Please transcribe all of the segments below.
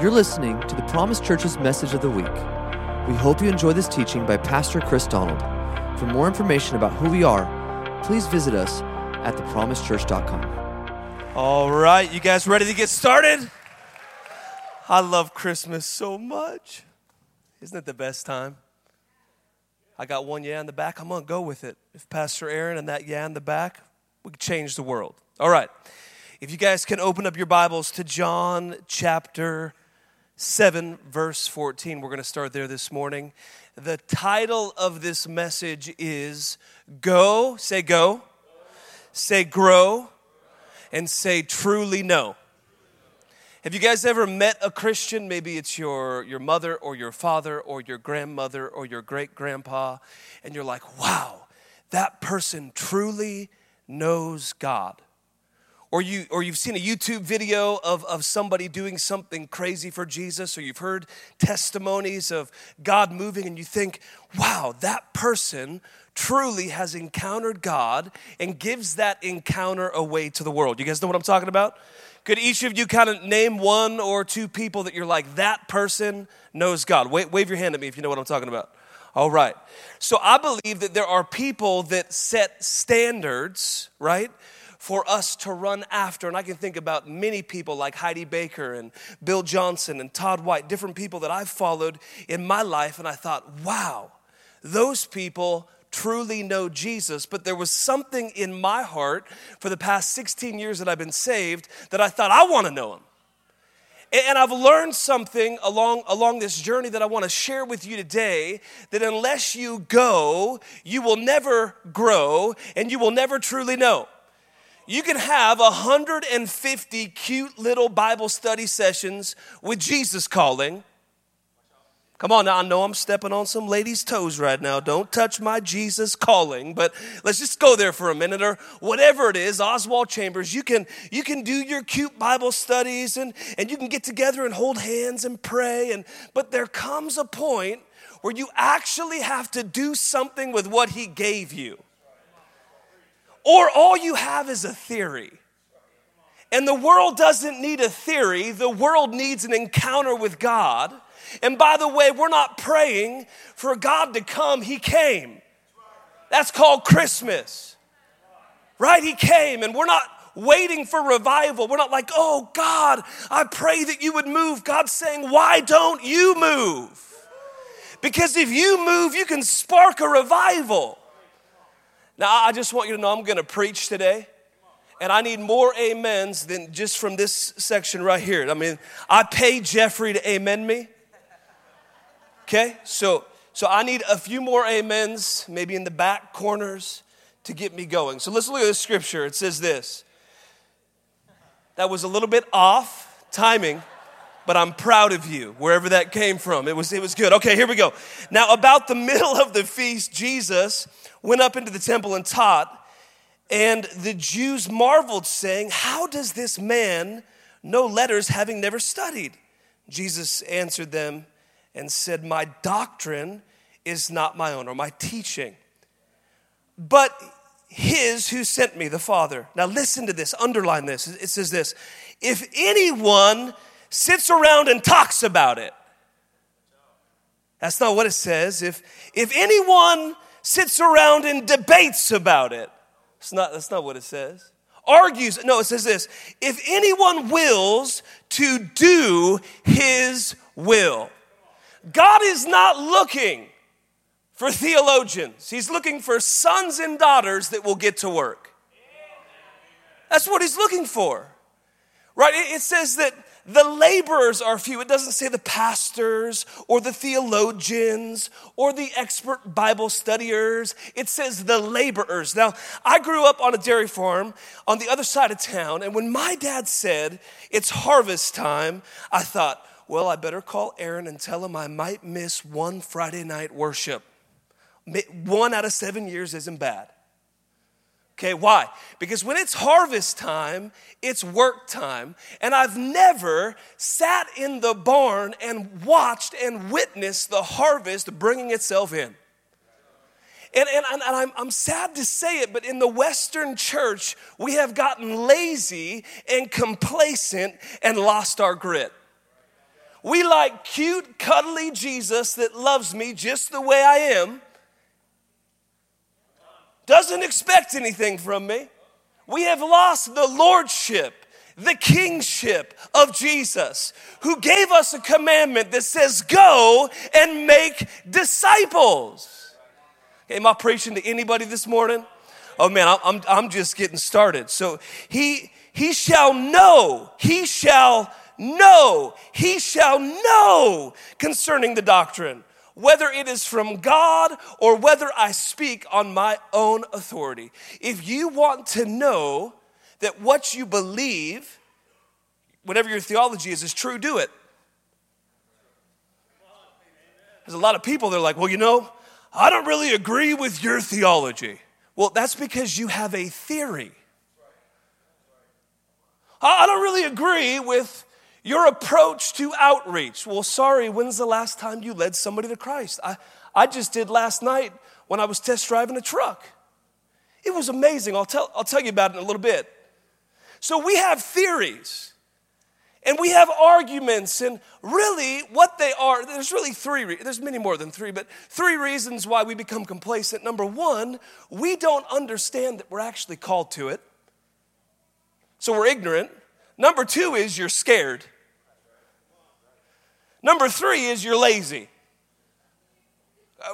You're listening to the Promise Church's message of the week. We hope you enjoy this teaching by Pastor Chris Donald. For more information about who we are, please visit us at thepromisechurch.com. All right, you guys ready to get started? I love Christmas so much. Isn't it the best time? I got one yeah in the back. I'm going to go with it. If Pastor Aaron and that yeah in the back, we can change the world. All right. If you guys can open up your Bibles to John chapter 7, verse 14, we're going to start there this morning. The title of this message is Go, say go, say grow, and say truly know. Have you guys ever met a Christian? Maybe it's your, your mother or your father or your grandmother or your great grandpa, and you're like, wow, that person truly knows God or you or you've seen a YouTube video of, of somebody doing something crazy for Jesus, or you've heard testimonies of God moving, and you think, wow, that person truly has encountered God and gives that encounter away to the world. You guys know what I'm talking about? Could each of you kind of name one or two people that you're like, that person knows God? Wave, wave your hand at me if you know what I'm talking about. All right. So I believe that there are people that set standards, right? For us to run after. And I can think about many people like Heidi Baker and Bill Johnson and Todd White, different people that I've followed in my life. And I thought, wow, those people truly know Jesus, but there was something in my heart for the past 16 years that I've been saved that I thought I want to know him. And I've learned something along, along this journey that I want to share with you today that unless you go, you will never grow and you will never truly know. You can have 150 cute little Bible study sessions with Jesus calling. Come on now, I know I'm stepping on some ladies' toes right now. Don't touch my Jesus calling, but let's just go there for a minute or whatever it is, Oswald Chambers, you can you can do your cute Bible studies and, and you can get together and hold hands and pray, and but there comes a point where you actually have to do something with what he gave you. Or all you have is a theory. And the world doesn't need a theory, the world needs an encounter with God. And by the way, we're not praying for God to come, He came. That's called Christmas. Right? He came, and we're not waiting for revival. We're not like, oh God, I pray that you would move. God's saying, why don't you move? Because if you move, you can spark a revival. Now, I just want you to know I'm going to preach today. And I need more amens than just from this section right here. I mean, I pay Jeffrey to amen me. Okay? So so I need a few more amens, maybe in the back corners, to get me going. So let's look at the scripture. It says this. That was a little bit off timing, but I'm proud of you, wherever that came from. It was, it was good. Okay, here we go. Now, about the middle of the feast, Jesus went up into the temple and taught. And the Jews marveled, saying, How does this man know letters having never studied? Jesus answered them and said, My doctrine is not my own, or my teaching, but his who sent me, the Father. Now listen to this, underline this. It says this If anyone sits around and talks about it, that's not what it says. If, if anyone sits around and debates about it. It's not, that's not what it says. Argues, no, it says this if anyone wills to do his will. God is not looking for theologians, He's looking for sons and daughters that will get to work. That's what He's looking for. Right? It says that the laborers are few. It doesn't say the pastors or the theologians or the expert Bible studiers. It says the laborers. Now, I grew up on a dairy farm on the other side of town, and when my dad said it's harvest time, I thought, well, I better call Aaron and tell him I might miss one Friday night worship. One out of seven years isn't bad. Okay, why? Because when it's harvest time, it's work time. And I've never sat in the barn and watched and witnessed the harvest bringing itself in. And, and, and I'm, I'm sad to say it, but in the Western church, we have gotten lazy and complacent and lost our grit. We like cute, cuddly Jesus that loves me just the way I am, doesn't expect anything from me. We have lost the lordship, the kingship of Jesus, who gave us a commandment that says, Go and make disciples. Am I preaching to anybody this morning? Oh man, I'm, I'm just getting started. So he, he shall know, he shall know, he shall know concerning the doctrine, whether it is from God or whether I speak on my own authority. If you want to know that what you believe, whatever your theology is, is true, do it. There's a lot of people, they're like, well, you know, I don't really agree with your theology. Well, that's because you have a theory. I don't really agree with your approach to outreach. Well, sorry, when's the last time you led somebody to Christ? I, I just did last night when I was test driving a truck. It was amazing. I'll tell, I'll tell you about it in a little bit. So we have theories and we have arguments and really what they are there's really three there's many more than three but three reasons why we become complacent number one we don't understand that we're actually called to it so we're ignorant number two is you're scared number three is you're lazy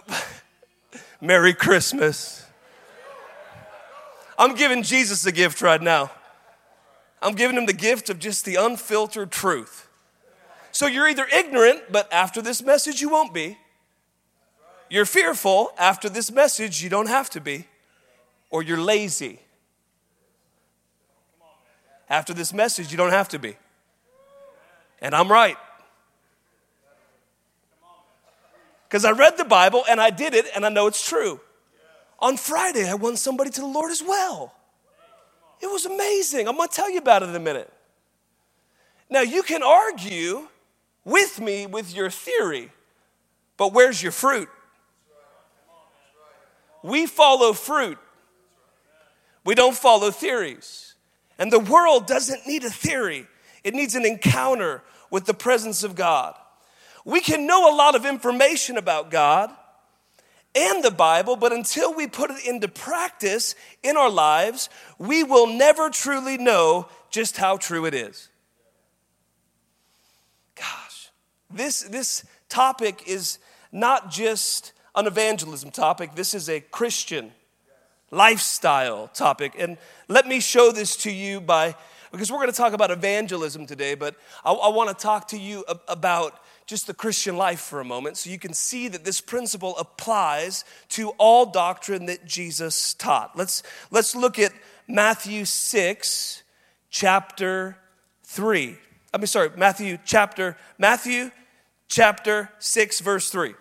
merry christmas i'm giving jesus a gift right now I'm giving him the gift of just the unfiltered truth. So you're either ignorant, but after this message, you won't be. You're fearful, after this message, you don't have to be. Or you're lazy. After this message, you don't have to be. And I'm right. Because I read the Bible and I did it and I know it's true. On Friday, I won somebody to the Lord as well. It was amazing. I'm going to tell you about it in a minute. Now, you can argue with me with your theory, but where's your fruit? We follow fruit, we don't follow theories. And the world doesn't need a theory, it needs an encounter with the presence of God. We can know a lot of information about God and the Bible, but until we put it into practice in our lives, we will never truly know just how true it is. Gosh, this, this topic is not just an evangelism topic, this is a Christian lifestyle topic. And let me show this to you by, because we're going to talk about evangelism today, but I, I want to talk to you about just the Christian life for a moment so you can see that this principle applies to all doctrine that Jesus taught. Let's, let's look at Matthew 6, chapter 3. I mean, sorry, Matthew chapter, Matthew chapter 6, verse 3.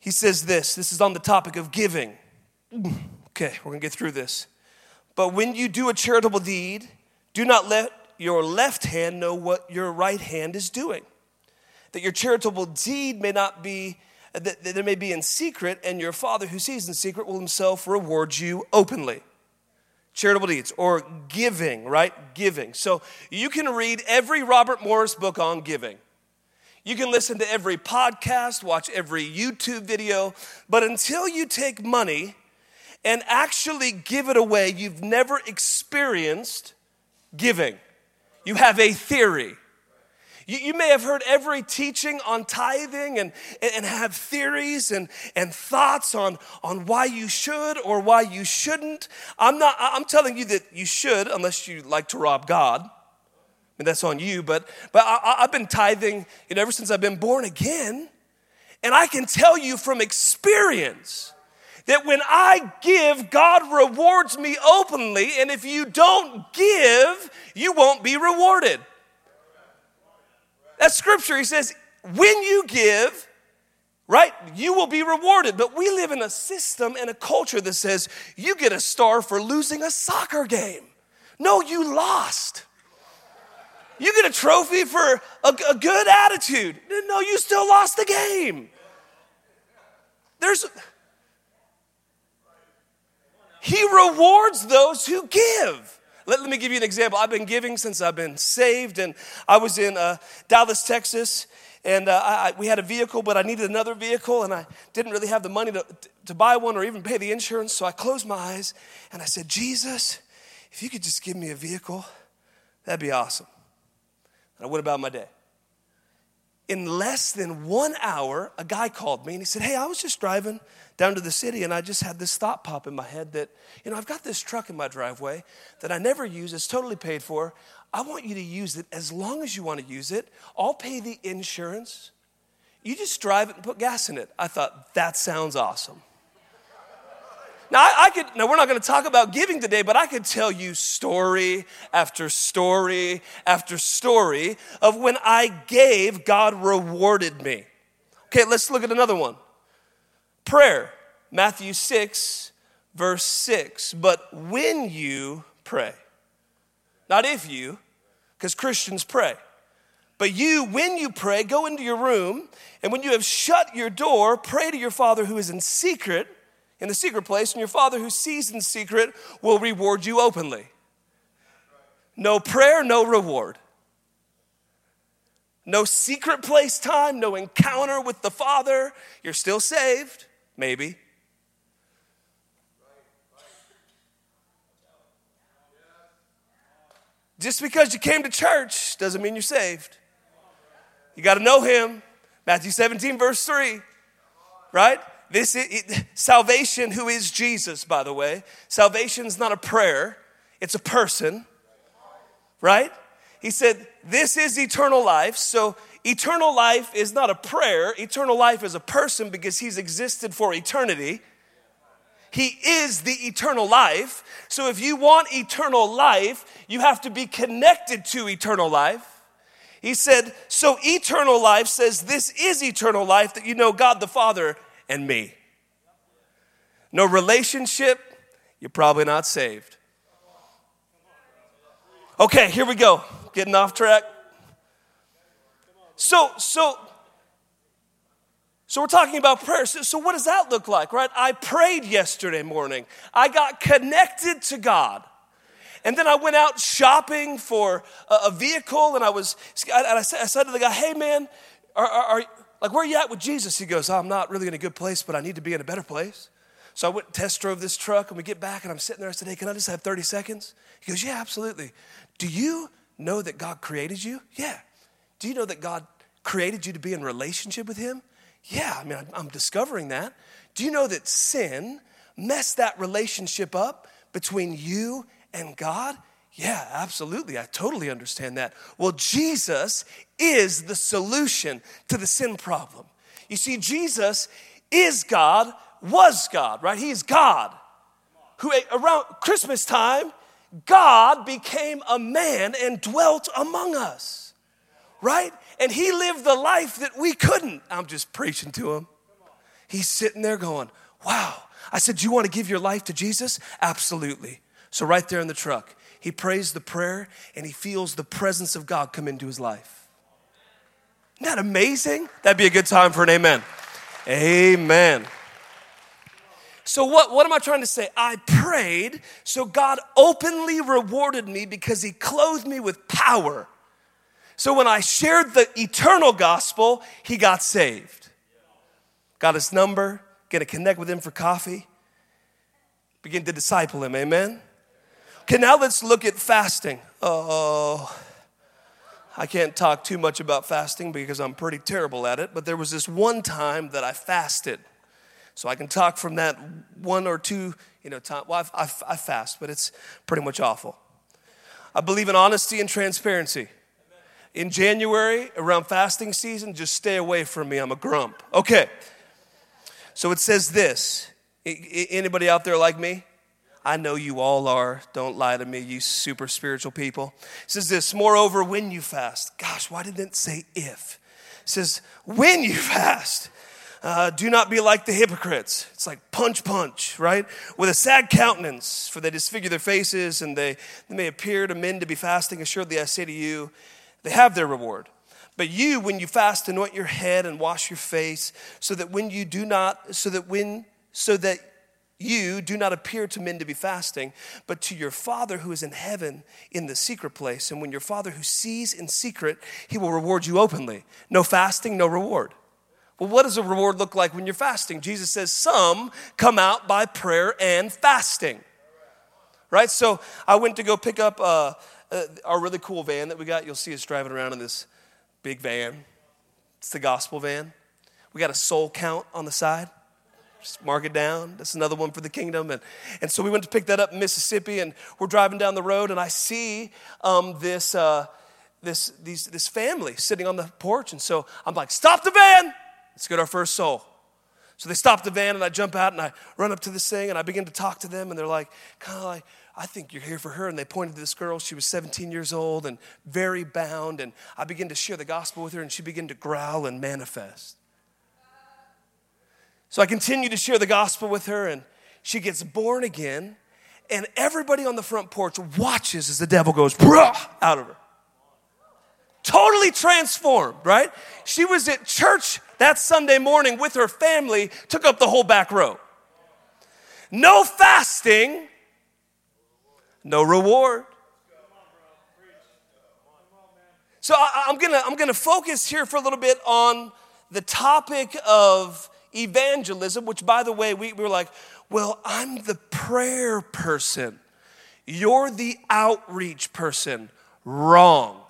He says this, this is on the topic of giving. Okay, we're gonna get through this. But when you do a charitable deed, do not let your left hand know what your right hand is doing that your charitable deed may not be that, there may be in secret, and your Father who sees in secret will himself reward you openly. Charitable deeds or giving, right? Giving. So you can read every Robert Morris book on giving. You can listen to every podcast, watch every YouTube video, but until you take money and actually give it away, you've never experienced giving. You have a theory. You, you, may have heard every teaching on tithing and, and have theories and, and thoughts on, on why you should or why you shouldn't. I'm not, I'm telling you that you should unless you like to rob God. I mean, that's on you, but, but I, I've been tithing you know, ever since I've been born again. And I can tell you from experience that when I give, God rewards me openly. And if you don't give, you won't be rewarded. That's scripture. He says, when you give, right, you will be rewarded. But we live in a system and a culture that says you get a star for losing a soccer game. No, you lost. You get a trophy for a, a good attitude. No, you still lost the game. There's He rewards those who give. Let, let me give you an example. I've been giving since I've been saved, and I was in uh, Dallas, Texas, and uh, I, we had a vehicle, but I needed another vehicle, and I didn't really have the money to, to buy one or even pay the insurance. So I closed my eyes and I said, Jesus, if you could just give me a vehicle, that'd be awesome. And I went about my day in less than one hour, a guy called me and he said, Hey, I was just driving down to the city and I just had this thought pop in my head that, you know, I've got this truck in my driveway that I never use, it's totally paid for. I want you to use it as long as you want to use it. I'll pay the insurance. You just drive it and put gas in it. I thought, that sounds awesome. Now, I, I, could, now we're not going to talk about giving today, but I could tell you story after story after story of when I gave, God rewarded me. Okay, let's look at another one. Prayer, Matthew 6, verse 6. But when you pray, not if you, because Christians pray. But you, when you pray, go into your room, and when you have shut your door, pray to your Father who is in secret in the secret place, and your Father who sees in secret will reward you openly. No prayer, no reward. No secret place time, no encounter with the Father. You're still saved, maybe. Just because you came to church doesn't mean you're saved. You got to know Him. Matthew 17, verse 3, right? This is, it, salvation, who is Jesus, by the way. Salvation is not a prayer, it's a person, right? He said, This is eternal life. So, eternal life is not a prayer, eternal life is a person because he's existed for eternity. He is the eternal life. So, if you want eternal life, you have to be connected to eternal life. He said, So eternal life says, This is eternal life that you know God the Father and me. No relationship, you're probably not saved. Okay, here we go. Getting off track. So, so, so we're talking about prayer. So, so, what does that look like, right? I prayed yesterday morning. I got connected to God. And then I went out shopping for a, a vehicle, and I was, and I said, I said to the guy, hey man, are, are, are like, where are you at with Jesus? He goes, I'm not really in a good place, but I need to be in a better place. So I went and test drove this truck, and we get back, and I'm sitting there. I said, Hey, can I just have 30 seconds? He goes, Yeah, absolutely. Do you know that God created you? Yeah. Do you know that God created you to be in relationship with Him? Yeah, I mean, I'm discovering that. Do you know that sin messed that relationship up between you and God? Yeah, absolutely. I totally understand that. Well, Jesus is the solution to the sin problem. You see, Jesus is God, was God, right? He is God. Who around Christmas time, God became a man and dwelt among us, right? And he lived the life that we couldn't. I'm just preaching to him. He's sitting there going, Wow. I said, Do you want to give your life to Jesus? Absolutely. So, right there in the truck, he prays the prayer and he feels the presence of God come into his life. Isn't that amazing? That'd be a good time for an amen. Amen. So, what, what am I trying to say? I prayed, so God openly rewarded me because He clothed me with power. So, when I shared the eternal gospel, He got saved. Got his number, gonna connect with Him for coffee, begin to disciple Him. Amen. Okay, now let's look at fasting. Oh, I can't talk too much about fasting because I'm pretty terrible at it, but there was this one time that I fasted. So I can talk from that one or two, you know, time. Well, I, I, I fast, but it's pretty much awful. I believe in honesty and transparency. In January, around fasting season, just stay away from me. I'm a grump. Okay. So it says this. Anybody out there like me? I know you all are. Don't lie to me, you super spiritual people. It says this, moreover, when you fast. Gosh, why didn't it say if? It says, when you fast. Uh, do not be like the hypocrites. It's like punch, punch, right? With a sad countenance, for they disfigure their faces and they, they may appear to men to be fasting. Assuredly, I say to you, they have their reward. But you, when you fast, anoint your head and wash your face, so that when you do not, so that when, so that you do not appear to men to be fasting, but to your Father who is in heaven in the secret place. And when your Father who sees in secret, he will reward you openly. No fasting, no reward. Well, what does a reward look like when you're fasting? Jesus says, Some come out by prayer and fasting. Right? So I went to go pick up uh, uh, our really cool van that we got. You'll see us driving around in this big van. It's the gospel van. We got a soul count on the side. Just mark it down. That's another one for the kingdom. And, and so we went to pick that up in Mississippi, and we're driving down the road, and I see um, this, uh, this, these, this family sitting on the porch. And so I'm like, stop the van. Let's get our first soul. So they stop the van, and I jump out, and I run up to this thing, and I begin to talk to them, and they're like, kind of like, I think you're here for her. And they pointed to this girl. She was 17 years old and very bound. And I began to share the gospel with her, and she began to growl and manifest. So I continue to share the gospel with her, and she gets born again. And everybody on the front porch watches as the devil goes out of her. Totally transformed, right? She was at church that Sunday morning with her family, took up the whole back row. No fasting, no reward. So I, am gonna, I'm gonna focus here for a little bit on the topic of evangelism, which by the way, we, we were like, well, I'm the prayer person. You're the outreach person. Wrong.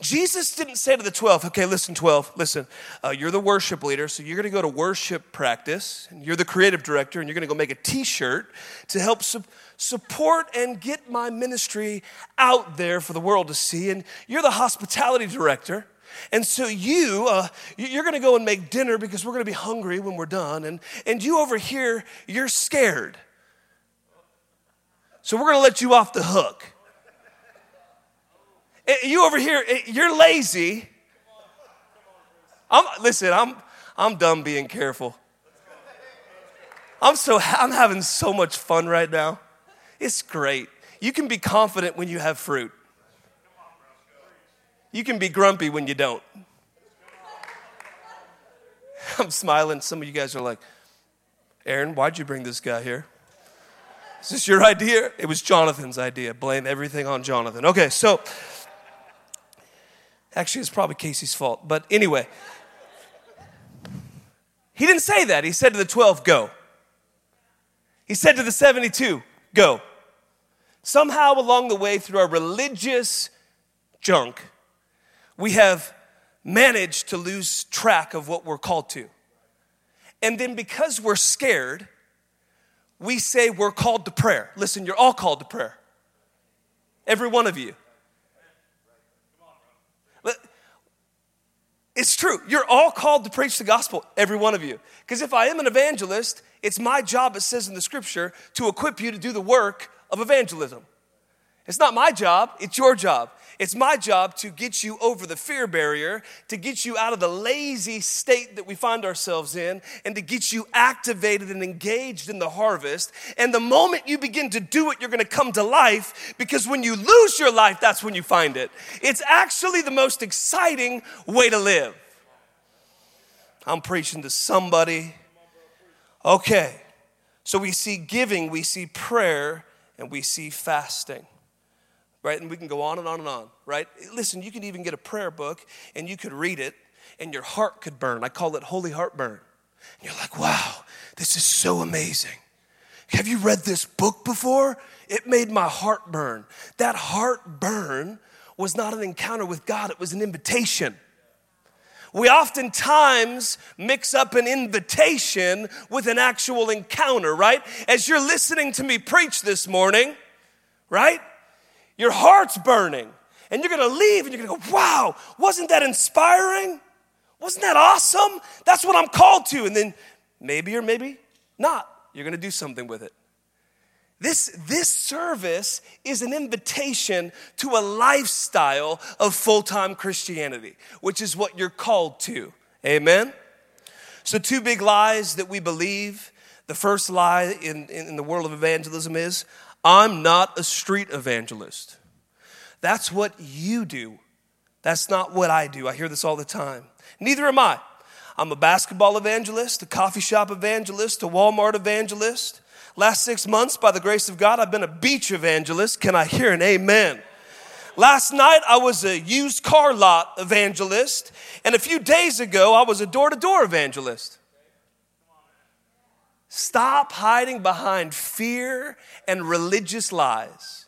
Jesus didn't say to the 12, okay, listen, 12, listen, uh, you're the worship leader, so you're gonna go to worship practice, and you're the creative director, and you're gonna go make a t shirt to help su- support and get my ministry out there for the world to see. And you're the hospitality director. And so you, uh, you're going to go and make dinner because we're going to be hungry when we're done. And, and you over here, you're scared. So we're going to let you off the hook. You over here, you're lazy. I'm, listen, I'm, I'm done being careful. I'm so I'm having so much fun right now. It's great. You can be confident when you have fruit. You can be grumpy when you don't. I'm smiling. Some of you guys are like, Aaron, why'd you bring this guy here? Is this your idea? It was Jonathan's idea. Blame everything on Jonathan. Okay, so Actually, it's probably Casey's fault. But anyway, he didn't say that. He said to the 12, go. He said to the 72, go. Somehow along the way, through our religious junk, we have managed to lose track of what we're called to. And then because we're scared, we say we're called to prayer. Listen, you're all called to prayer. Every one of you. It's true. You're all called to preach the gospel, every one of you. Because if I am an evangelist, it's my job, it says in the scripture, to equip you to do the work of evangelism. It's not my job, it's your job. It's my job to get you over the fear barrier, to get you out of the lazy state that we find ourselves in, and to get you activated and engaged in the harvest. And the moment you begin to do it, you're gonna come to life because when you lose your life, that's when you find it. It's actually the most exciting way to live. I'm preaching to somebody. Okay, so we see giving, we see prayer, and we see fasting right? And we can go on and on and on, right? Listen, you can even get a prayer book and you could read it and your heart could burn. I call it holy heartburn. And you're like, wow, this is so amazing. Have you read this book before? It made my heart burn. That heart burn was not an encounter with God, it was an invitation. We oftentimes mix up an invitation with an actual encounter, right? As you're listening to me preach this morning, right? Your heart's burning. And you're gonna leave and you're gonna go, wow, wasn't that inspiring? Wasn't that awesome? That's what I'm called to. And then maybe or maybe not, you're gonna do something with it. This, this service is an invitation to a lifestyle of full time Christianity, which is what you're called to. Amen? So, two big lies that we believe. The first lie in, in the world of evangelism is I'm not a street evangelist. That's what you do. That's not what I do. I hear this all the time. Neither am I. I'm a basketball evangelist, a coffee shop evangelist, a Walmart evangelist. Last six months, by the grace of God, I've been a beach evangelist. Can I hear an amen? Last night, I was a used car lot evangelist. And a few days ago, I was a door to door evangelist. Stop hiding behind fear and religious lies.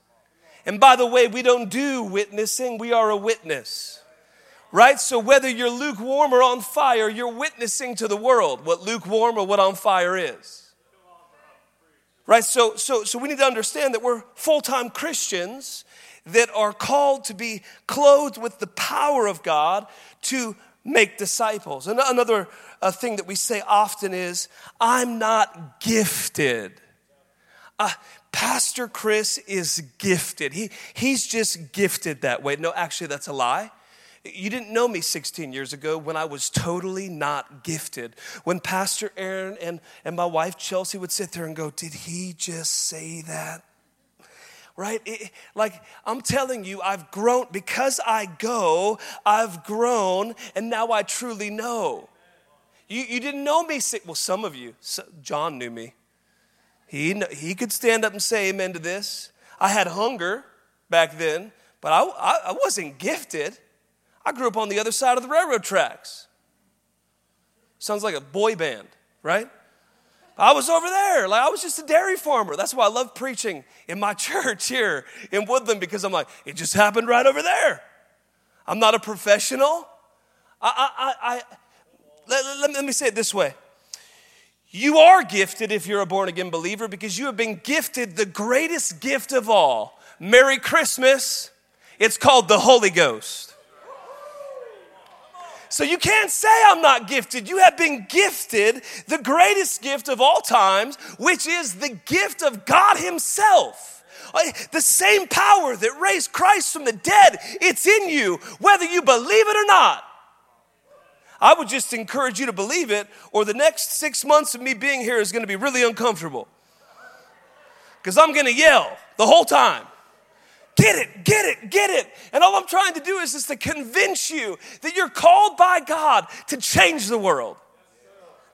And by the way, we don't do witnessing, we are a witness. Right? So whether you're lukewarm or on fire, you're witnessing to the world what lukewarm or what on fire is. Right? So so so we need to understand that we're full-time Christians that are called to be clothed with the power of God to make disciples. And another uh, thing that we say often is, I'm not gifted. Uh, Pastor Chris is gifted. He, he's just gifted that way. No, actually, that's a lie. You didn't know me 16 years ago when I was totally not gifted. When Pastor Aaron and, and my wife Chelsea would sit there and go, Did he just say that? Right? It, like, I'm telling you, I've grown, because I go, I've grown, and now I truly know. You, you didn't know me, well, some of you, John knew me. He, he could stand up and say amen to this. I had hunger back then, but I, I, I wasn't gifted. I grew up on the other side of the railroad tracks. Sounds like a boy band, right? I was over there. Like I was just a dairy farmer. That's why I love preaching in my church here in Woodland because I'm like, it just happened right over there. I'm not a professional. I, I, I, let, let, let me say it this way you are gifted if you're a born again believer because you have been gifted the greatest gift of all. Merry Christmas. It's called the Holy Ghost. So you can't say I'm not gifted. You have been gifted the greatest gift of all times, which is the gift of God Himself. Uh, the same power that raised Christ from the dead, it's in you, whether you believe it or not. I would just encourage you to believe it, or the next six months of me being here is to be really uncomfortable. Because I'm to yell the whole time. Get it, get it, get it. And all I'm trying to do is just to convince you that you're called by God to change the world.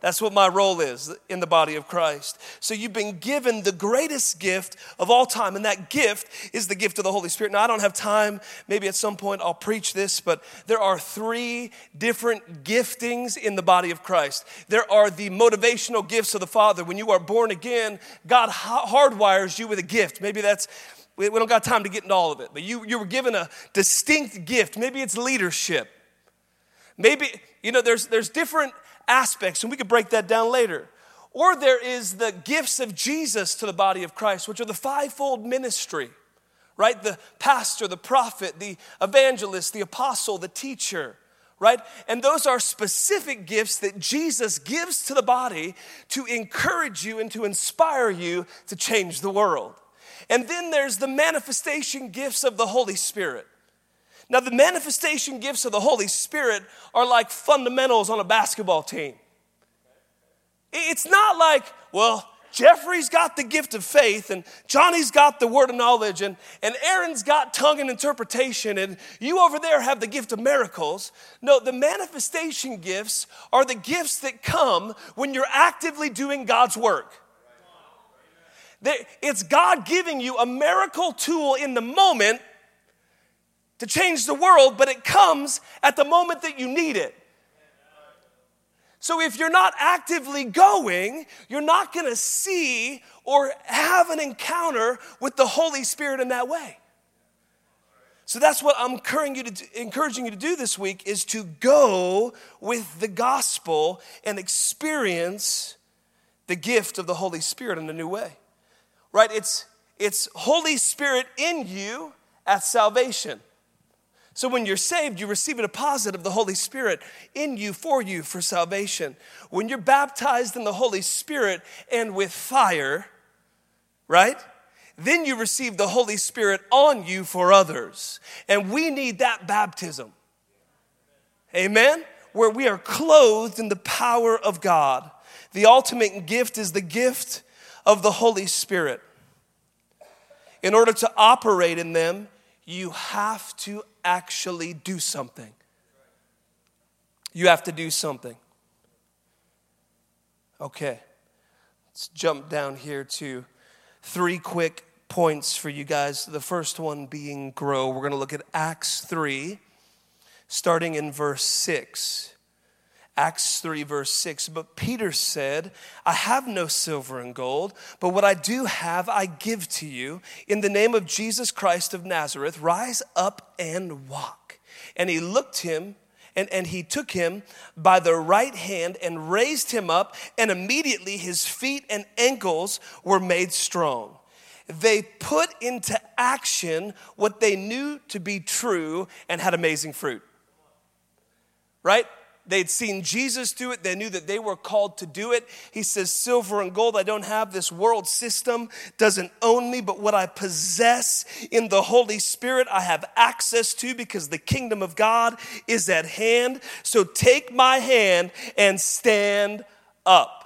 That's what my role is in the body of Christ. So you've been given the greatest gift of all time, and that gift is the gift of the Holy Spirit. Now, I don't have time. Maybe at some point I'll preach this, but there are three different giftings in the body of Christ. There are the motivational gifts of the Father. When you are born again, God hardwires you with a gift. Maybe that's we don't got time to get into all of it, but you, you were given a distinct gift. Maybe it's leadership. Maybe, you know, there's, there's different aspects, and we could break that down later. Or there is the gifts of Jesus to the body of Christ, which are the fivefold ministry, right? The pastor, the prophet, the evangelist, the apostle, the teacher, right? And those are specific gifts that Jesus gives to the body to encourage you and to inspire you to change the world. And then there's the manifestation gifts of the Holy Spirit. Now, the manifestation gifts of the Holy Spirit are like fundamentals on a basketball team. It's not like, well, Jeffrey's got the gift of faith, and Johnny's got the word of knowledge, and, and Aaron's got tongue and interpretation, and you over there have the gift of miracles. No, the manifestation gifts are the gifts that come when you're actively doing God's work. It's God giving you a miracle tool in the moment to change the world, but it comes at the moment that you need it. So if you're not actively going, you're not going to see or have an encounter with the Holy Spirit in that way. So that's what I'm encouraging you, to, encouraging you to do this week is to go with the gospel and experience the gift of the Holy Spirit in a new way. Right? It's it's Holy Spirit in you at salvation. So when you're saved, you receive a deposit of the Holy Spirit in you, for you, for salvation. When you're baptized in the Holy Spirit and with fire, right? Then you receive the Holy Spirit on you for others. And we need that baptism. Amen? Where we are clothed in the power of God. The ultimate gift is the gift of the Holy Spirit. In order to operate in them, you have to actually do something. You have to do something. Okay. Let's jump down here to three quick points for you guys. The first one being grow. We're going to look at Acts 3, starting in verse 6. Acts 3, verse 6. But Peter said, I have no silver and gold, but what I do have, I give to you. In the name of Jesus Christ of Nazareth, rise up and walk. And he looked him. And, and he took him by the right hand and raised him up, and immediately his feet and ankles were made strong. They put into action what they knew to be true and had amazing fruit. Right? They'd seen Jesus do it. They knew that they were called to do it. He says, Silver and gold I don't have. This world system doesn't own me, but what I possess in the Holy Spirit, I have access to because the kingdom of God is at hand. So take my hand and stand up.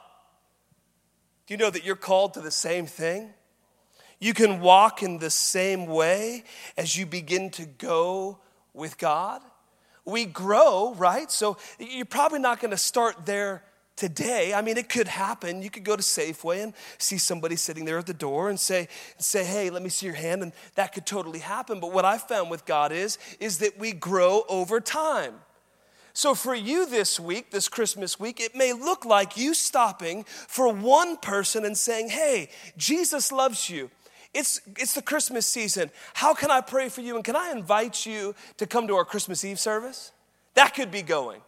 Do you know that you're called to the same thing? You can walk in the same way as you begin to go with God we grow, right? So you're probably not going to start there today. I mean, it could happen. You could go to Safeway and see somebody sitting there at the door and say, say, hey, let me see your hand. And that could totally happen. But what I found with God is, is that we grow over time. So for you this week, this Christmas week, it may look like you stopping for one person and saying, hey, Jesus loves you. It's, it's the Christmas season. How can I pray for you? And can I invite you to come to our Christmas Eve service? That could be going.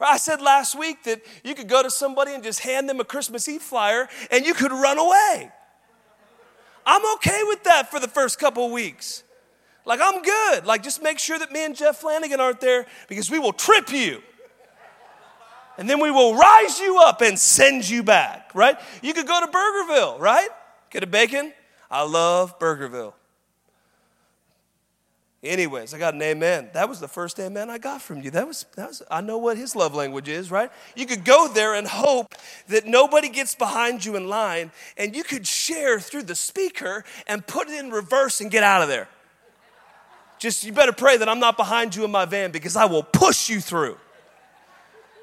I said last week that you could go to somebody and just hand them a Christmas Eve flyer and you could run away. I'm okay with that for the first couple weeks. Like, I'm good. Like, just make sure that me and Jeff Flanagan aren't there because we will trip you. And then we will rise you up and send you back, right? You could go to Burgerville, right? Get a bacon, I love Burgerville. Anyways, I got an amen. That was the first amen I got from you. That was, that was, I know what his love language is, right? You could go there and hope that nobody gets behind you in line, and you could share through the speaker and put it in reverse and get out of there. Just, you better pray that I'm not behind you in my van because I will push you through.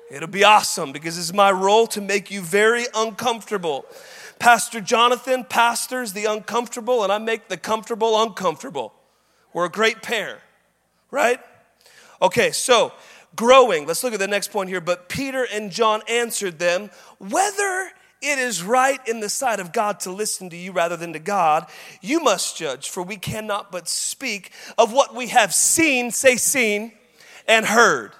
It'll be awesome because it's my role to make you very uncomfortable. Pastor Jonathan pastors the uncomfortable, and I make the comfortable uncomfortable. We're a great pair, right? Okay, so growing. Let's look at the next point here. But Peter and John answered them, whether it is right in the sight of God to listen to you rather than to God, you must judge, for we cannot but speak of what we have seen, say seen, and heard.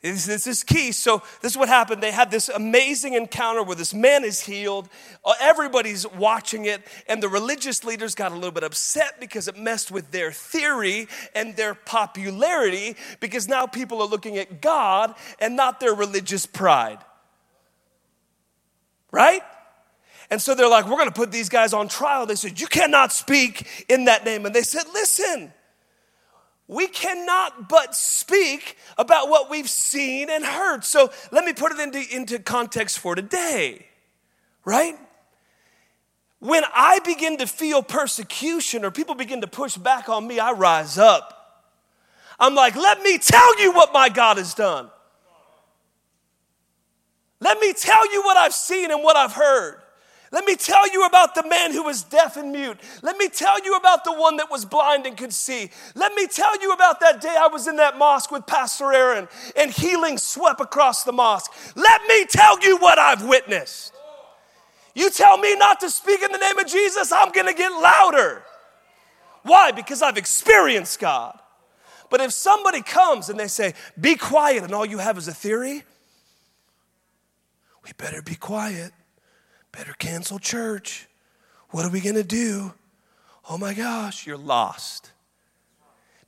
This is key. So, this is what happened. They had this amazing encounter where this man is healed. Uh, everybody's watching it, and the religious leaders got a little bit upset because it messed with their theory and their popularity because now people are looking at God and not their religious pride. Right? And so they're like, we're going to put these guys on trial. They said, You cannot speak in that name. And they said, Listen, we cannot but speak about what we've seen and heard. So let me put it into, into context for today, right? When I begin to feel persecution or people begin to push back on me, I rise up. I'm like, let me tell you what my God has done. Let me tell you what I've seen and what I've heard. Let me tell you about the man who was deaf and mute. Let me tell you about the one that was blind and could see. Let me tell you about that day I was in that mosque with Pastor Aaron and healing swept across the mosque. Let me tell you what I've witnessed. You tell me not to speak in the name of Jesus, I'm to get louder. Why? Because I've experienced God. But if somebody comes and they say, be quiet, and all you have is a theory, we better be quiet. Better cancel church. What are we going to do? Oh my gosh, you're lost.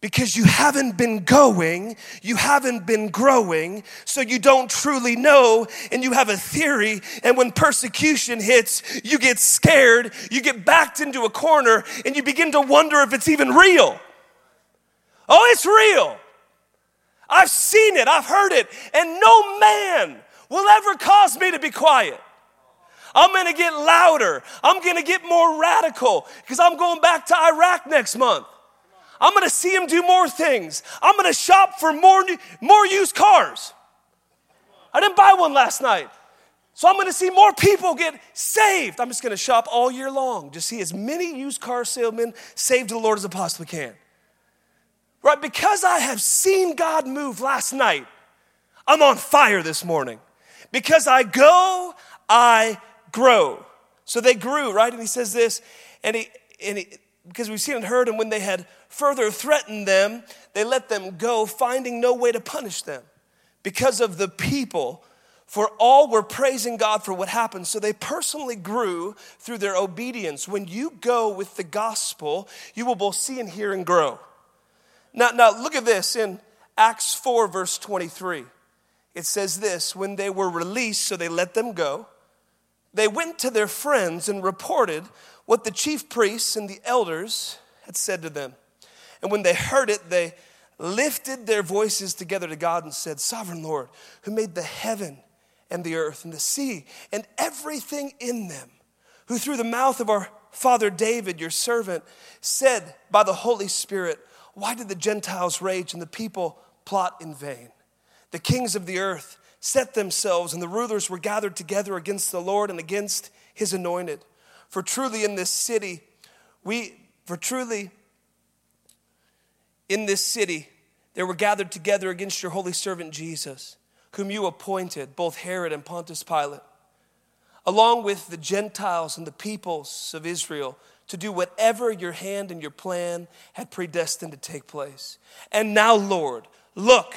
Because you haven't been going, you haven't been growing, so you don't truly know, and you have a theory. And when persecution hits, you get scared, you get backed into a corner, and you begin to wonder if it's even real. Oh, it's real. I've seen it, I've heard it, and no man will ever cause me to be quiet. I'm gonna get louder. I'm gonna get more radical because I'm going back to Iraq next month. I'm gonna see him do more things. I'm gonna shop for more, more used cars. I didn't buy one last night. So I'm to see more people get saved. I'm just to shop all year long, to see as many used car salesmen saved to the Lord as I possibly can. Right? Because I have seen God move last night, I'm on fire this morning. Because I go, I grow. So they grew, right? And he says this, and he, and he because we've seen and heard, and when they had further threatened them, they let them go, finding no way to punish them because of the people. For all were praising God for what happened. So they personally grew through their obedience. When you go with the gospel, you will both see and hear and grow. Now, now look at this in Acts 4, verse 23. It says this when they were released, so they let them go, they went to their friends and reported what the chief priests and the elders had said to them. And when they heard it, they lifted their voices together to God and said, Sovereign Lord, who made the heaven and the earth and the sea and everything in them, who through the mouth of our father David, your servant, said by the Holy Spirit, Why did the Gentiles rage and the people plot in vain? The kings of the earth set themselves, and the rulers were gathered together against the Lord and against his anointed. For truly in this city, we, for truly in this city, there were gathered together against your holy servant Jesus, whom you appointed, both Herod and Pontius Pilate, along with the Gentiles and the peoples of Israel, to do whatever your hand and your plan had predestined to take place. And now, Lord, look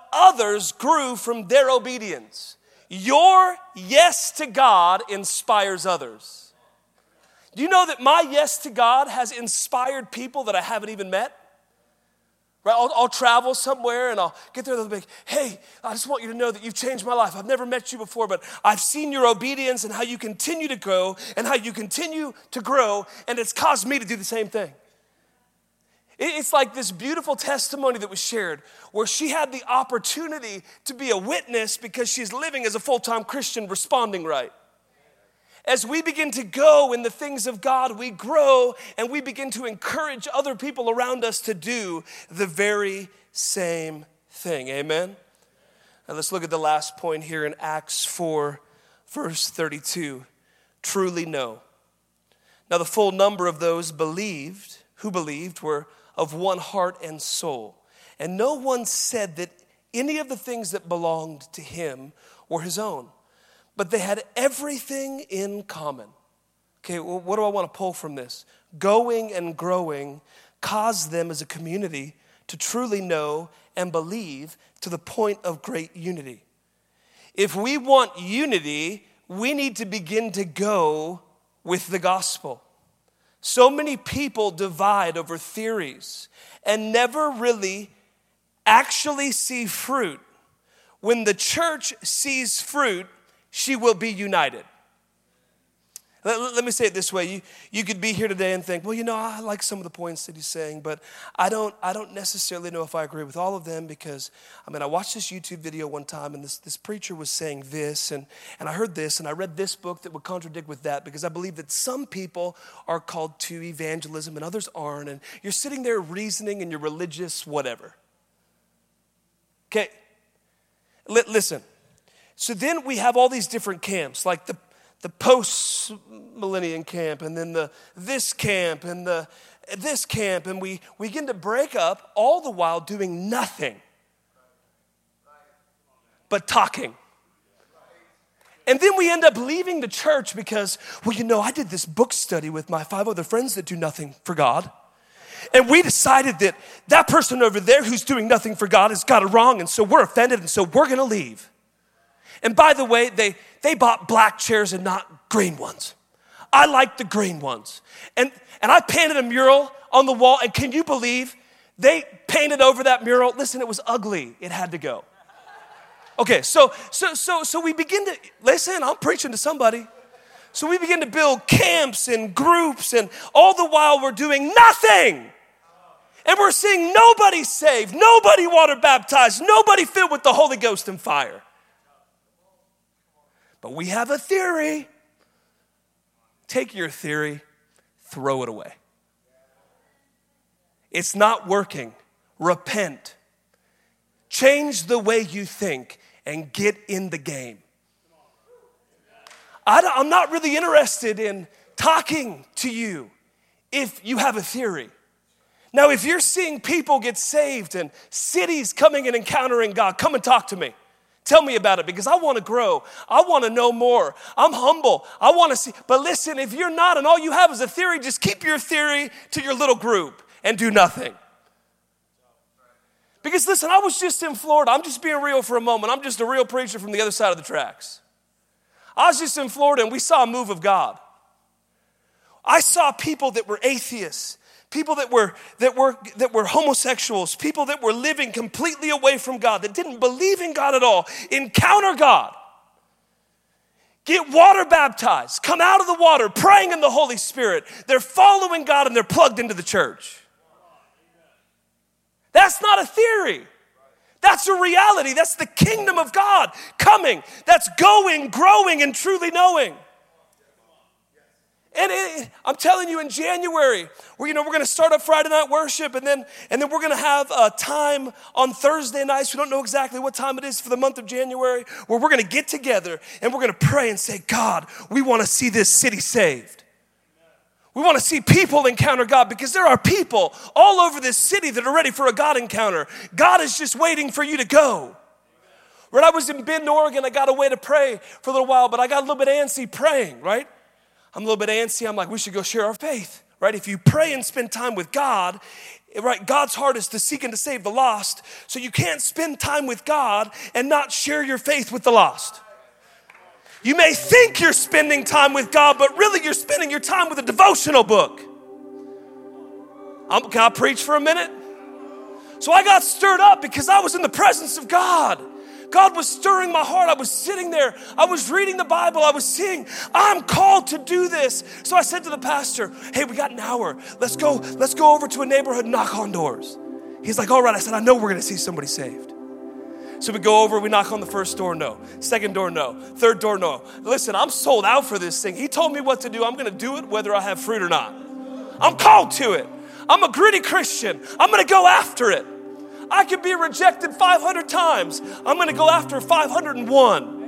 others grew from their obedience. Your yes to God inspires others. Do you know that my yes to God has inspired people that I haven't even met? Right? I'll, I'll, travel somewhere and I'll get there and they'll be like, hey, I just want you to know that you've changed my life. I've never met you before, but I've seen your obedience and how you continue to grow and how you continue to grow, and it's caused me to do the same thing. It's like this beautiful testimony that was shared where she had the opportunity to be a witness because she's living as a full time Christian, responding right. As we begin to go in the things of God, we grow and we begin to encourage other people around us to do the very same thing. Amen? Now let's look at the last point here in Acts 4, verse 32. Truly know. Now, the full number of those believed, who believed, were of one heart and soul. And no one said that any of the things that belonged to him were his own, but they had everything in common. Okay, well, what do I want to pull from this? Going and growing caused them as a community to truly know and believe to the point of great unity. If we want unity, we need to begin to go with the gospel. So many people divide over theories and never really actually see fruit. When the church sees fruit, she will be united. Let, let, me say it this way. You, you could be here today and think, well, you know, I like some of the points that he's saying, but I don't, I don't necessarily know if I agree with all of them because, I mean, I watched this YouTube video one time and this, this preacher was saying this, and, and I heard this, and I read this book that would contradict with that because I believe that some people are called to evangelism and others aren't, and you're sitting there reasoning and you're religious, whatever. Okay, L- listen. So then we have all these different camps, like the the post millennium camp and then the this camp and the this camp and we, we begin to break up all the while doing nothing but talking. And then we end up leaving the church because well you know i did this book study with my five other friends that do nothing for god. And we decided that that person over there who's doing nothing for god has got it wrong and so we're offended and so we're going to leave and by the way, they, they bought black chairs and not green ones. I like the green ones. And, and I painted a mural on the wall, and can you believe they painted over that mural? Listen, it was ugly. It had to go. Okay, so so so so we begin to listen, I'm preaching to somebody. So we begin to build camps and groups, and all the while we're doing nothing. And we're seeing nobody saved, nobody water baptized, nobody filled with the Holy Ghost and fire. But we have a theory. Take your theory, throw it away. It's not working. Repent. Change the way you think and get in the game. I am not really interested in talking to you if you have a theory. Now, if you're seeing people get saved and cities coming and encountering God, come and talk to me. Tell me about it because I want to grow. I want to know more. I'm humble. I want to see. But listen, if you're not and all you have is a theory, just keep your theory to your little group and do nothing. Because listen, I was just in Florida. I'm just being real for a moment. I'm just a real preacher from the other side of the tracks. I was just in Florida and we saw a move of God. I saw people that were atheists, people that were that were that were homosexuals, people that were living completely away from God, that didn't believe in God at all, encounter God. Get water baptized, come out of the water, praying in the Holy Spirit. They're following God and they're plugged into the church. That's not a theory. That's a reality. That's the kingdom of God coming. That's going, growing, and truly knowing. And it, I'm telling you, in January, we're, you know, we're going to start up Friday night worship, and then, and then we're going to have a time on Thursday nights. We don't know exactly what time it is for the month of January, where we're going to get together and we're going to pray and say, God, we want to see this city saved. We want to see people encounter God because there are people all over this city that are ready for a God encounter. God is just waiting for you to go. When I was in Bend, Oregon, I got away to pray for a little while, but I got a little bit antsy praying, right? I'm a little bit antsy. I'm like, we should go share our faith, right? If you pray and spend time with God, right, God's heart is to seek and to save the lost. So you can't spend time with God and not share your faith with the lost. You may think you're spending time with God, but really you're spending your time with a devotional book. I'm, can I preach for a minute? So I got stirred up because I was in the presence of God. God was stirring my heart. I was sitting there. I was reading the Bible. I was seeing, I'm called to do this. So I said to the pastor, Hey, we got an hour. Let's go, let's go over to a neighborhood, knock on doors. He's like, All right. I said, I know we're to see somebody saved. So we go over, we knock on the first door, no. Second door, no. Third door, no. Listen, I'm sold out for this thing. He told me what to do. I'm gonna do it whether I have fruit or not. I'm called to it. I'm a gritty Christian. I'm gonna go after it. I could be rejected 500 times. I'm gonna go after 501.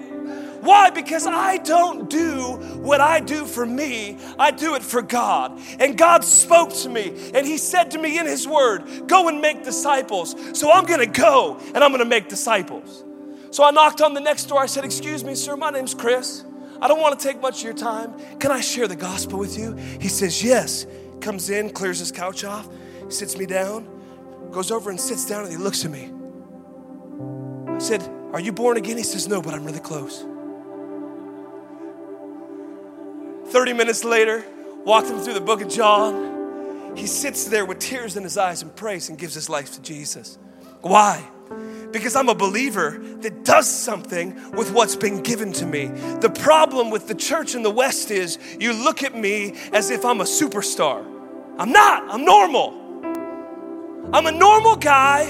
Why? Because I don't do what I do for me, I do it for God. And God spoke to me and He said to me in His Word, Go and make disciples. So I'm gonna go and I'm gonna make disciples. So I knocked on the next door. I said, Excuse me, sir, my name's Chris. I don't wanna take much of your time. Can I share the gospel with you? He says, Yes. Comes in, clears his couch off, sits me down, goes over and sits down, and he looks at me. I said, Are you born again? He says, No, but I'm really close. 30 minutes later, walked him through the book of John. He sits there with tears in his eyes and prays and gives his life to Jesus. Why? Because I'm a believer that does something with what's been given to me. The problem with the church in the West is you look at me as if I'm a superstar. I'm not, I'm normal. I'm a normal guy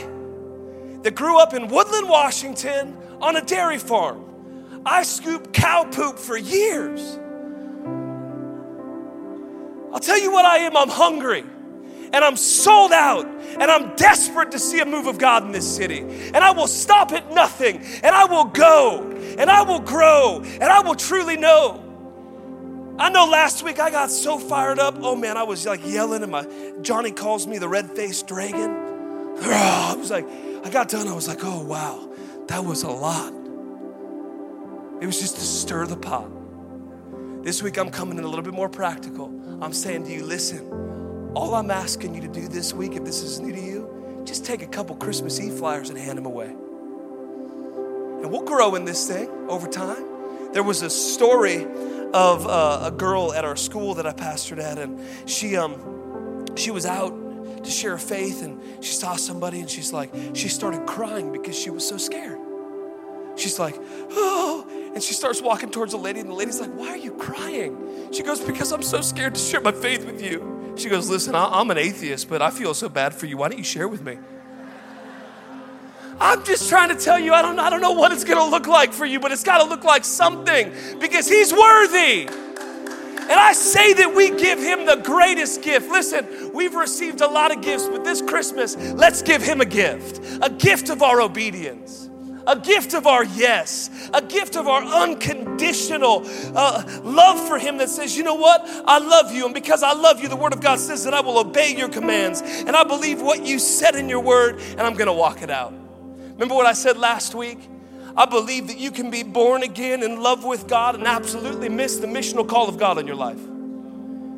that grew up in Woodland, Washington on a dairy farm. I scooped cow poop for years. I'll tell you what I am I'm hungry and I'm sold out and I'm desperate to see a move of God in this city. And I will stop at nothing and I will go and I will grow and I will truly know. I know last week I got so fired up. Oh man, I was like yelling and my Johnny calls me the red-faced dragon. I was like, I got done. I was like, oh wow, that was a lot. It was just to stir the pot. This week I'm coming in a little bit more practical. I'm saying to you, listen, all I'm asking you to do this week, if this is new to you, just take a couple Christmas Eve flyers and hand them away. And we'll grow in this thing over time. There was a story of uh, a girl at our school that I pastored at, and she, um, she was out to share her faith, and she saw somebody, and she's like, she started crying because she was so scared. She's like, oh. And she starts walking towards the lady, and the lady's like, Why are you crying? She goes, Because I'm so scared to share my faith with you. She goes, Listen, I'm an atheist, but I feel so bad for you. Why don't you share with me? I'm just trying to tell you, I don't, I don't know what it's gonna look like for you, but it's gotta look like something because He's worthy. And I say that we give Him the greatest gift. Listen, we've received a lot of gifts, but this Christmas, let's give Him a gift a gift of our obedience a gift of our yes, a gift of our unconditional uh, love for Him that says, you know what? I love you. And because I love you, the Word of God says that I will obey your commands. And I believe what you said in your Word, and I'm going to walk it out. Remember what I said last week? I believe that you can be born again in love with God and absolutely miss the missional call of God in your life.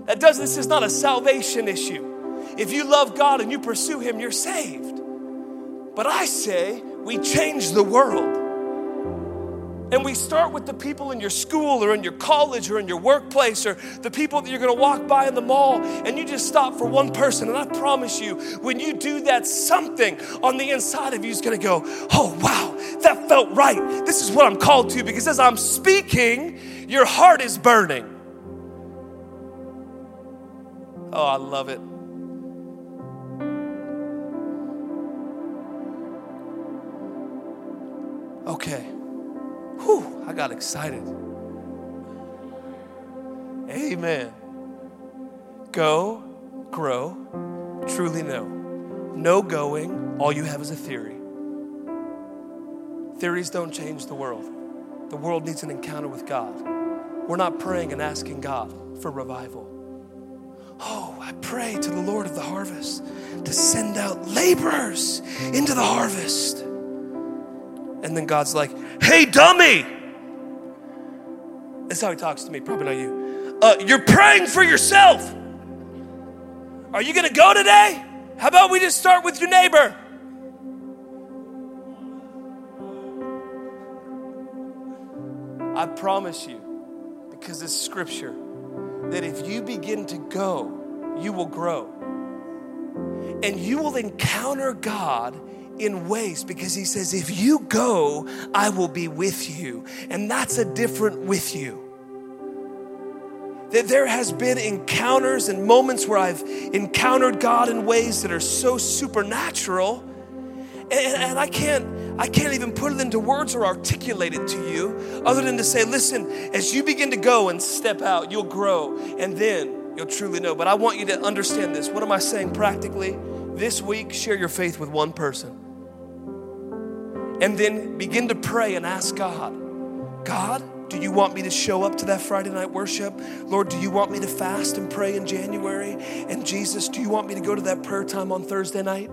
That does this is not a salvation issue. If you love God and you pursue Him, you're saved. But I say we change the world. And we start with the people in your school or in your college or in your workplace or the people that you're gonna walk by in the mall, and you just stop for one person. And I promise you, when you do that, something on the inside of you is gonna go, Oh, wow, that felt right. This is what I'm called to because as I'm speaking, your heart is burning. Oh, I love it. Okay. Whew, I got excited. Amen. Go, grow, truly know. No going, all you have is a theory. Theories don't change the world. The world needs an encounter with God. We're not praying and asking God for revival. Oh, I pray to the Lord of the harvest to send out laborers into the harvest. And then God's like, hey, dummy. That's how he talks to me, probably not you. Uh, you're praying for yourself. Are you going to go today? How about we just start with your neighbor? I promise you, because it's scripture, that if you begin to go, you will grow. And you will encounter God in ways because he says, If you go, I will be with you. And that's a different with you. That there has been encounters and moments where I've encountered God in ways that are so supernatural. And, and I can't I can't even put it into words or articulate it to you other than to say, listen, as you begin to go and step out, you'll grow and then you'll truly know. But I want you to understand this. What am I saying practically? This week, share your faith with one person and then begin to pray and ask God, God, do you want me to show up to that Friday night worship? Lord, do you want me to fast and pray in January? And Jesus, do you want me to go to that prayer time on Thursday night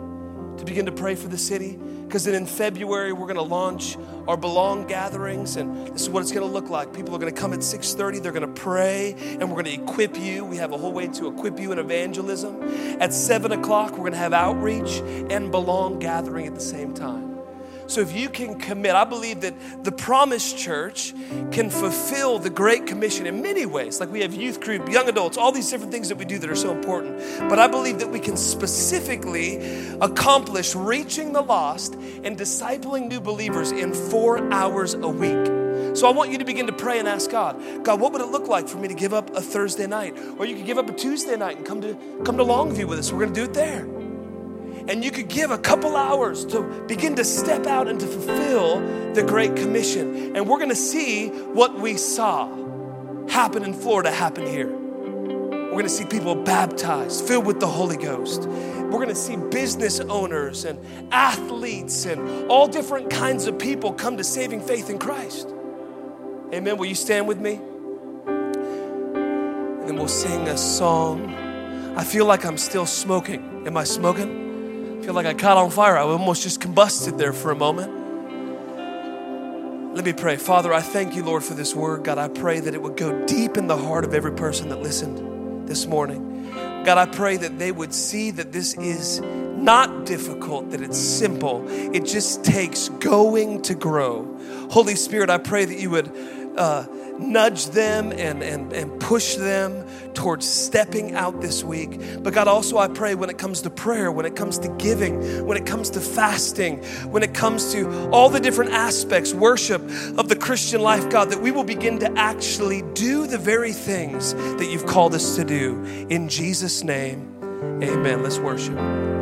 to begin to pray for the city? Because then in February we're going to launch our belong gatherings, and this is what it's going to look like. People are going to come at 6:30. They're going to pray, and we're going to equip you. We have a whole way to equip you in evangelism. At seven o'clock, we're going to have outreach and belong gathering at the same time. So if you can commit, I believe that the Promise Church can fulfill the Great Commission in many ways. Like we have youth group, young adults, all these different things that we do that are so important. But I believe that we can specifically accomplish reaching the lost and discipling new believers in four hours a week. So I want you to begin to pray and ask God, God, what would it look like for me to give up a Thursday night? Or you could give up a Tuesday night and come to come to Longview with us. We're gonna do it there and you could give a couple hours to begin to step out and to fulfill the Great Commission. And we're gonna see what we saw happen in Florida happen here. We're gonna see people baptized, filled with the Holy Ghost. We're gonna see business owners and athletes and all different kinds of people come to saving faith in Christ. Amen. Will you stand with me? And then we'll sing a song. I feel like I'm still smoking. Am I smoking? Feel like I caught on fire. I almost just combusted there for a moment. Let me pray. Father, I thank you, Lord, for this word. God, I pray that it would go deep in the heart of every person that listened this morning. God, I pray that they would see that this is not difficult, that it's simple. It just takes going to grow. Holy Spirit, I pray that you would uh, nudge them and, and, and push them towards stepping out this week. But God, also I pray when it comes to prayer, when it comes to giving, when it comes to fasting, when it comes to all the different aspects, worship of the Christian life, God, that we will begin to actually do the very things that you've called us to do. In Jesus' name, amen. Let's worship.